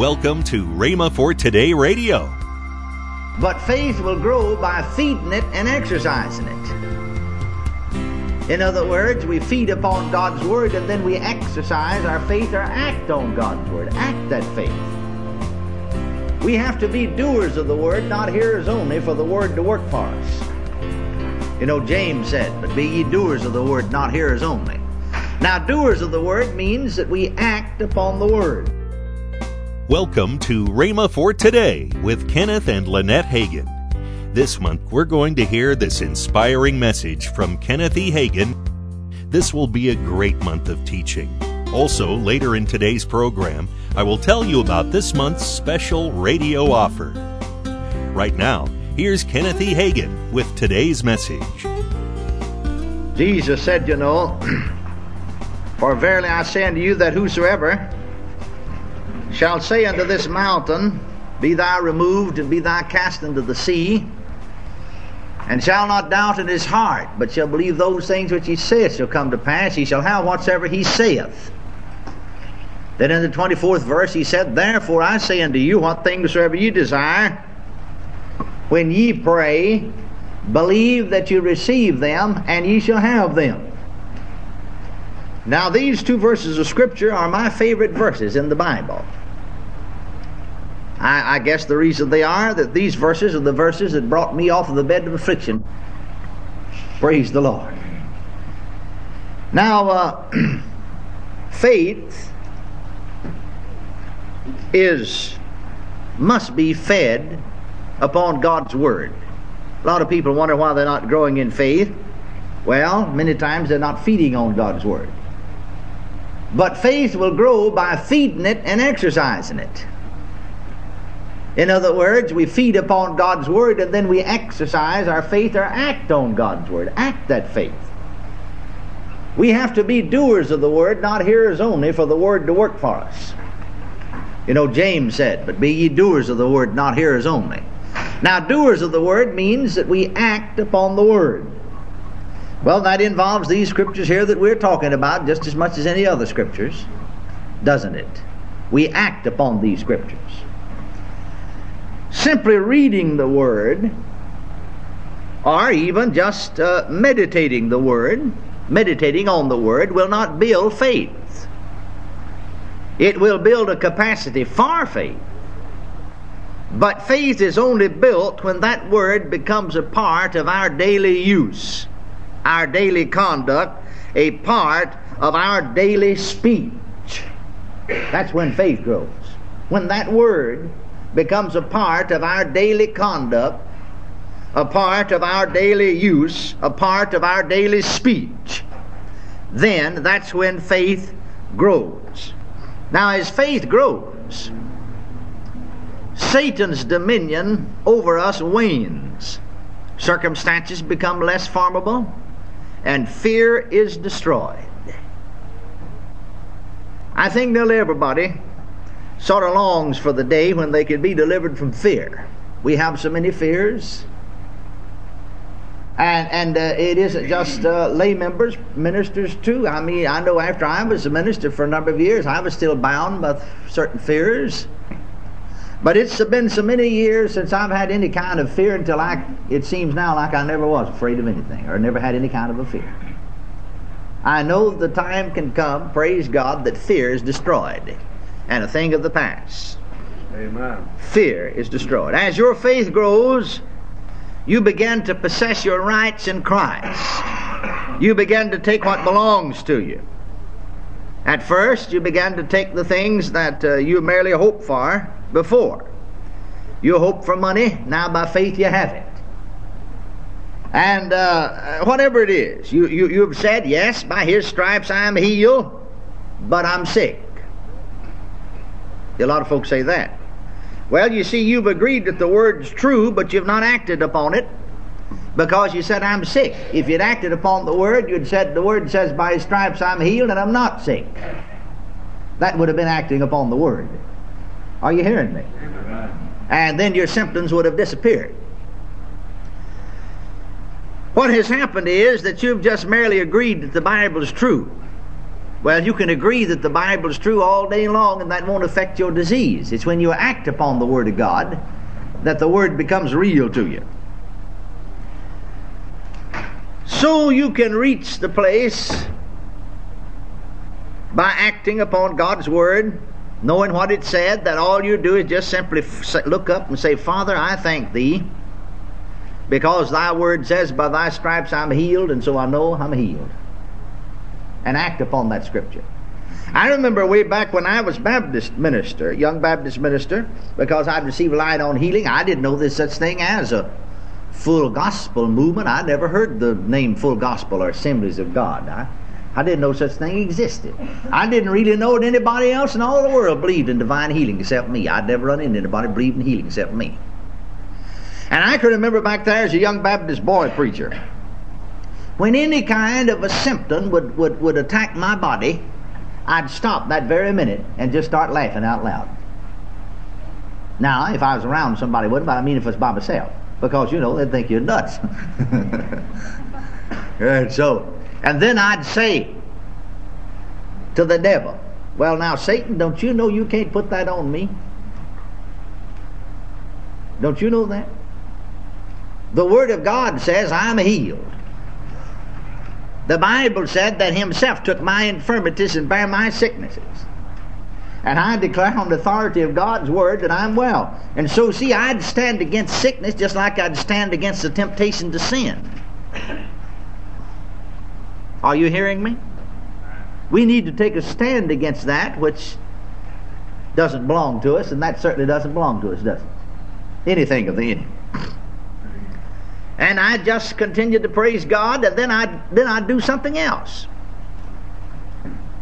Welcome to Rhema for Today Radio. But faith will grow by feeding it and exercising it. In other words, we feed upon God's Word and then we exercise our faith or act on God's Word. Act that faith. We have to be doers of the Word, not hearers only, for the Word to work for us. You know, James said, But be ye doers of the Word, not hearers only. Now, doers of the Word means that we act upon the Word. Welcome to Rhema for Today with Kenneth and Lynette Hagin. This month, we're going to hear this inspiring message from Kenneth E. Hagin. This will be a great month of teaching. Also, later in today's program, I will tell you about this month's special radio offer. Right now, here's Kenneth E. Hagin with today's message. Jesus said, you know, For verily I say unto you that whosoever shall say unto this mountain, Be thou removed and be thou cast into the sea, and shall not doubt in his heart, but shall believe those things which he saith shall come to pass, he shall have whatsoever he saith. Then in the 24th verse he said, Therefore I say unto you, what things soever you desire, when ye pray, believe that you receive them, and ye shall have them. Now, these two verses of Scripture are my favorite verses in the Bible. I, I, guess the reason they are that these verses are the verses that brought me off of the bed of affliction. Praise the Lord. Now, uh, faith is must be fed upon God's Word. A lot of people wonder why they're not growing in faith. Well, many times they're not feeding on God's Word. But faith will grow by feeding it and exercising it. In other words, we feed upon God's Word and then we exercise our faith or act on God's Word. Act that faith. We have to be doers of the Word, not hearers only, for the Word to work for us. You know, James said, But be ye doers of the Word, not hearers only. Now, doers of the Word means that we act upon the Word. Well, that involves these scriptures here that we're talking about just as much as any other scriptures, doesn't it? We act upon these scriptures. Simply reading the Word, or even just uh, meditating the Word, meditating on the Word, will not build faith. It will build a capacity for faith. But faith is only built when that Word becomes a part of our daily use our daily conduct, a part of our daily speech. That's when faith grows. When that word becomes a part of our daily conduct, a part of our daily use, a part of our daily speech, then that's when faith grows. Now, as faith grows, Satan's dominion over us wanes. Circumstances become less formidable and fear is destroyed. I think nearly everybody sort of longs for the day when they could be delivered from fear. We have so many fears. And, and uh, it isn't just uh, lay members, ministers too. I mean, I know after I was a minister for a number of years, I was still bound by certain fears. But it's been so many years since I've had any kind of fear until I, it seems now like I never was afraid of anything or never had any kind of a fear. I know the time can come, praise God, that fear is destroyed and a thing of the past. Amen. Fear is destroyed. As your faith grows, you begin to possess your rights in Christ. You begin to take what belongs to you. At first, you began to take the things that uh, you merely hoped for before. You hope for money, now by faith you have it. And uh, whatever it is, you, you, you've said, yes, by his stripes I am healed, but I'm sick. A lot of folks say that. Well, you see, you've agreed that the word's true, but you've not acted upon it because you said, I'm sick. If you'd acted upon the word, you'd said, the word says, by stripes I'm healed and I'm not sick. That would have been acting upon the word. Are you hearing me? And then your symptoms would have disappeared. What has happened is that you've just merely agreed that the Bible is true. Well, you can agree that the Bible is true all day long and that won't affect your disease. It's when you act upon the Word of God that the Word becomes real to you. So you can reach the place by acting upon God's Word, knowing what it said, that all you do is just simply look up and say, Father, I thank Thee, because Thy Word says, By Thy stripes I'm healed, and so I know I'm healed and act upon that scripture. I remember way back when I was Baptist minister, young Baptist minister, because I'd received light on healing, I didn't know there's such thing as a full gospel movement. I never heard the name full gospel or assemblies of God. I, I didn't know such thing existed. I didn't really know that anybody else in all the world believed in divine healing except me. I'd never run into anybody believing in healing except me. And I can remember back there as a young Baptist boy preacher when any kind of a symptom would, would, would attack my body, I'd stop that very minute and just start laughing out loud. Now, if I was around, somebody wouldn't, but I mean if it's by myself. Because, you know, they'd think you're nuts. and so, and then I'd say to the devil, Well, now, Satan, don't you know you can't put that on me? Don't you know that? The Word of God says I'm healed. The Bible said that Himself took my infirmities and bare my sicknesses. And I declare on the authority of God's Word that I'm well. And so, see, I'd stand against sickness just like I'd stand against the temptation to sin. Are you hearing me? We need to take a stand against that which doesn't belong to us, and that certainly doesn't belong to us, does it? Anything of the enemy and I just continued to praise God, and then I then I'd do something else.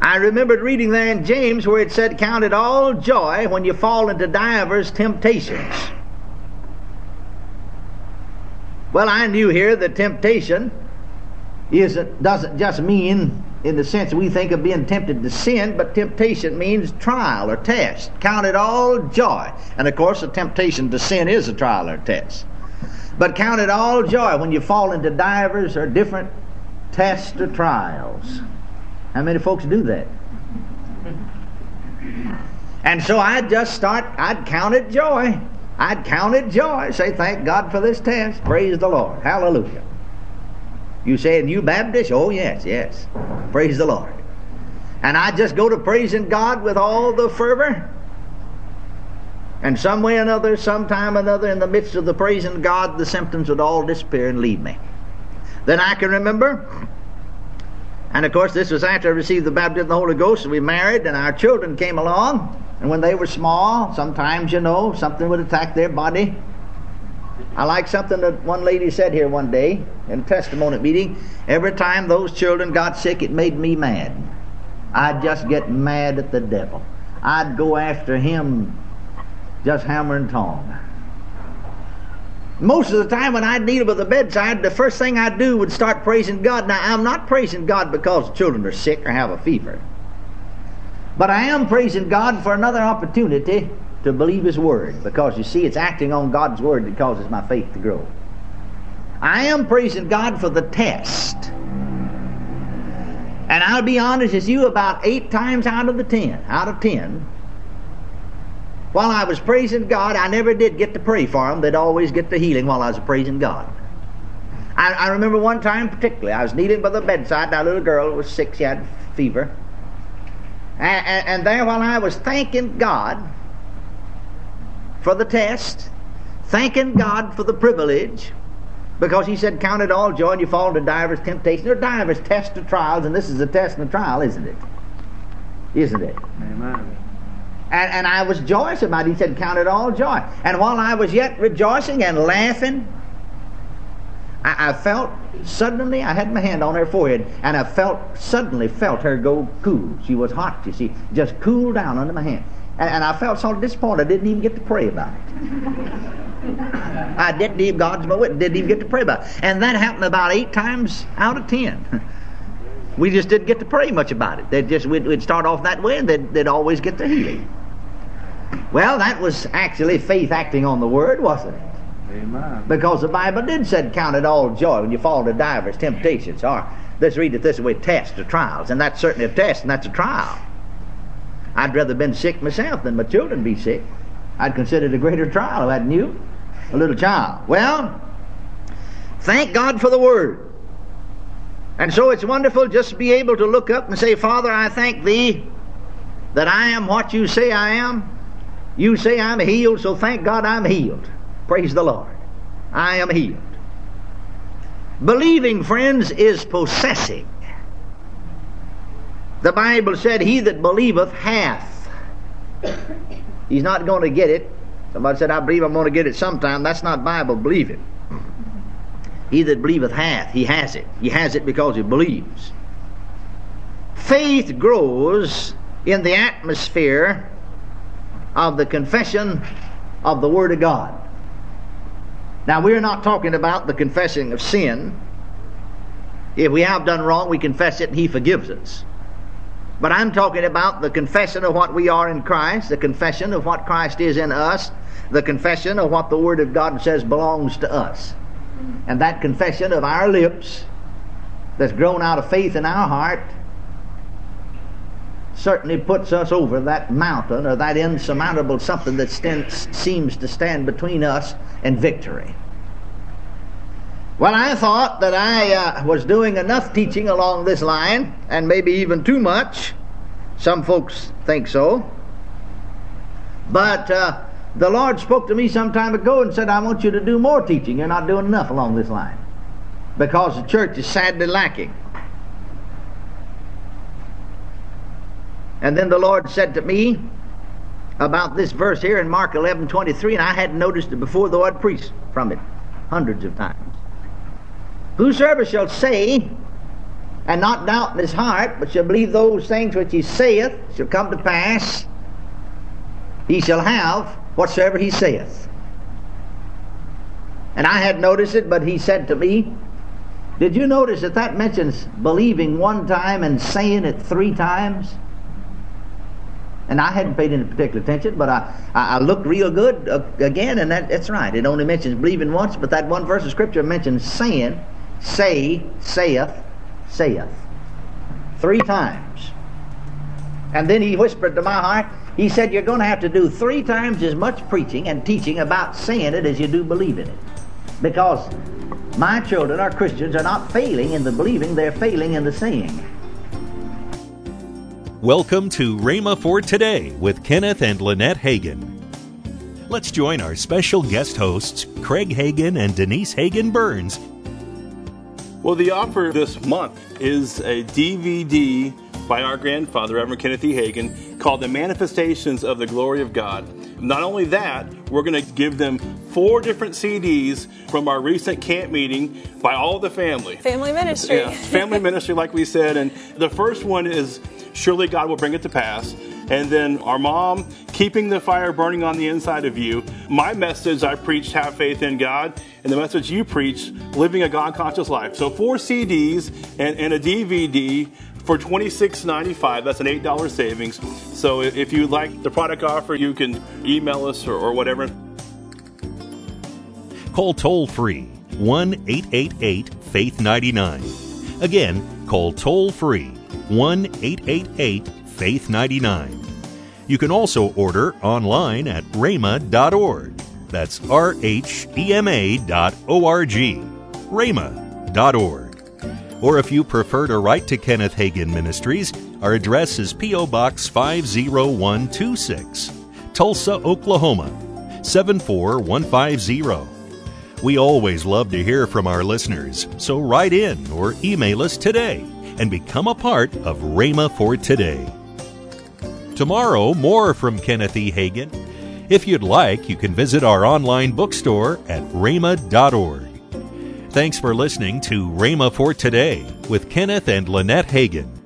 I remembered reading there in James where it said, Count it all joy when you fall into divers temptations. Well, I knew here that temptation isn't, doesn't just mean in the sense we think of being tempted to sin, but temptation means trial or test. Count it all joy. And of course, a temptation to sin is a trial or test. But count it all joy when you fall into divers or different tests or trials. How many folks do that? And so I'd just start, I'd count it joy. I'd count it joy. Say, thank God for this test. Praise the Lord. Hallelujah. You say, saying you Baptist? Oh, yes, yes. Praise the Lord. And I'd just go to praising God with all the fervor and some way or another, sometime or another, in the midst of the praising God, the symptoms would all disappear and leave me. Then I can remember, and of course, this was after I received the baptism of the Holy Ghost, and we married, and our children came along. And when they were small, sometimes, you know, something would attack their body. I like something that one lady said here one day in a testimony meeting. Every time those children got sick, it made me mad. I'd just get mad at the devil. I'd go after him just hammer and tong. Most of the time when I'd kneel by the bedside, the first thing I'd do would start praising God. Now, I'm not praising God because the children are sick or have a fever. But I am praising God for another opportunity to believe His Word because you see, it's acting on God's Word that causes my faith to grow. I am praising God for the test. And I'll be honest with you, about eight times out of the ten, out of ten, while I was praising God, I never did get to pray for them. They'd always get the healing while I was praising God. I, I remember one time particularly, I was kneeling by the bedside, that little girl was sick, she had fever. And, and, and there, while I was thanking God for the test, thanking God for the privilege, because He said, Count it all joy and you fall into divers temptations. There are divers tests or trials, and this is a test and a trial, isn't it? Isn't it? Amen. And, and I was joyous about it. He said, Count it all joy. And while I was yet rejoicing and laughing, I, I, felt suddenly, I had my hand on her forehead, and I felt, suddenly felt her go cool. She was hot, you see, just cooled down under my hand. And, and I felt so disappointed, I didn't even get to pray about it. I didn't even, God's my witness, didn't even get to pray about it. And that happened about eight times out of ten. we just didn't get to pray much about it. They'd just, we'd, we'd start off that way, and they'd, they'd always get the healing. Well, that was actually faith acting on the word, wasn't it? Amen. Because the Bible did said, "Count it all joy when you fall into divers temptations." Or Let's read it this way tests or trials. And that's certainly a test, and that's a trial. I'd rather been sick myself than my children be sick. I'd consider it a greater trial, hadn't you? A little child. Well, thank God for the Word. And so it's wonderful just to be able to look up and say, Father, I thank Thee that I am what you say I am. You say I'm healed, so thank God I'm healed. Praise the Lord. I am healed. Believing, friends, is possessing. The Bible said, He that believeth hath. He's not going to get it. Somebody said, I believe I'm going to get it sometime. That's not Bible believing. He that believeth hath. He has it. He has it because he believes. Faith grows in the atmosphere of the confession of the Word of God. Now, we're not talking about the confessing of sin. If we have done wrong, we confess it and He forgives us. But I'm talking about the confession of what we are in Christ, the confession of what Christ is in us, the confession of what the Word of God says belongs to us. And that confession of our lips that's grown out of faith in our heart certainly puts us over that mountain or that insurmountable something that seems to stand between us and victory. Well, I thought that I uh, was doing enough teaching along this line, and maybe even too much. Some folks think so. But uh, the Lord spoke to me some time ago and said, I want you to do more teaching. You're not doing enough along this line because the church is sadly lacking. And then the Lord said to me about this verse here in Mark 11 23, and I hadn't noticed it before, though I'd preached from it hundreds of times. Whosoever shall say, and not doubt in his heart, but shall believe those things which he saith shall come to pass, he shall have whatsoever he saith. And I had noticed it, but he said to me, Did you notice that that mentions believing one time and saying it three times? And I hadn't paid any particular attention, but I, I, looked real good uh, again, and that, that's right. It only mentions believing once, but that one verse of Scripture mentions saying say, saith, saith. Three times. And then he whispered to my heart, he said, You're going to have to do three times as much preaching and teaching about saying it as you do believing it. Because my children are Christians are not failing in the believing, they're failing in the saying. Welcome to Rhema for Today with Kenneth and Lynette Hagin. Let's join our special guest hosts, Craig Hagin and Denise Hagin Burns, well, the offer this month is a DVD by our grandfather, Reverend Kenneth E. Hagin, called The Manifestations of the Glory of God. Not only that, we're going to give them four different CDs from our recent camp meeting by all the family. Family ministry. Yeah, family ministry, like we said. And the first one is Surely God Will Bring It to Pass. And then our mom, keeping the fire burning on the inside of you. My message, I preached have faith in God. And the message you preach, living a God conscious life. So four CDs and, and a DVD for $26.95. That's an $8 savings. So if you like the product offer, you can email us or, or whatever. Call toll free 1 888 Faith 99. Again, call toll free 1 888 Faith 99. You can also order online at rhema.org. That's R H E M A dot O R G. rhema.org. Or if you prefer to write to Kenneth Hagin Ministries, our address is P.O. Box 50126, Tulsa, Oklahoma 74150. We always love to hear from our listeners, so write in or email us today and become a part of Rhema for Today. Tomorrow, more from Kenneth E. Hagin. If you'd like, you can visit our online bookstore at rhema.org. Thanks for listening to Rhema for Today with Kenneth and Lynette Hagin.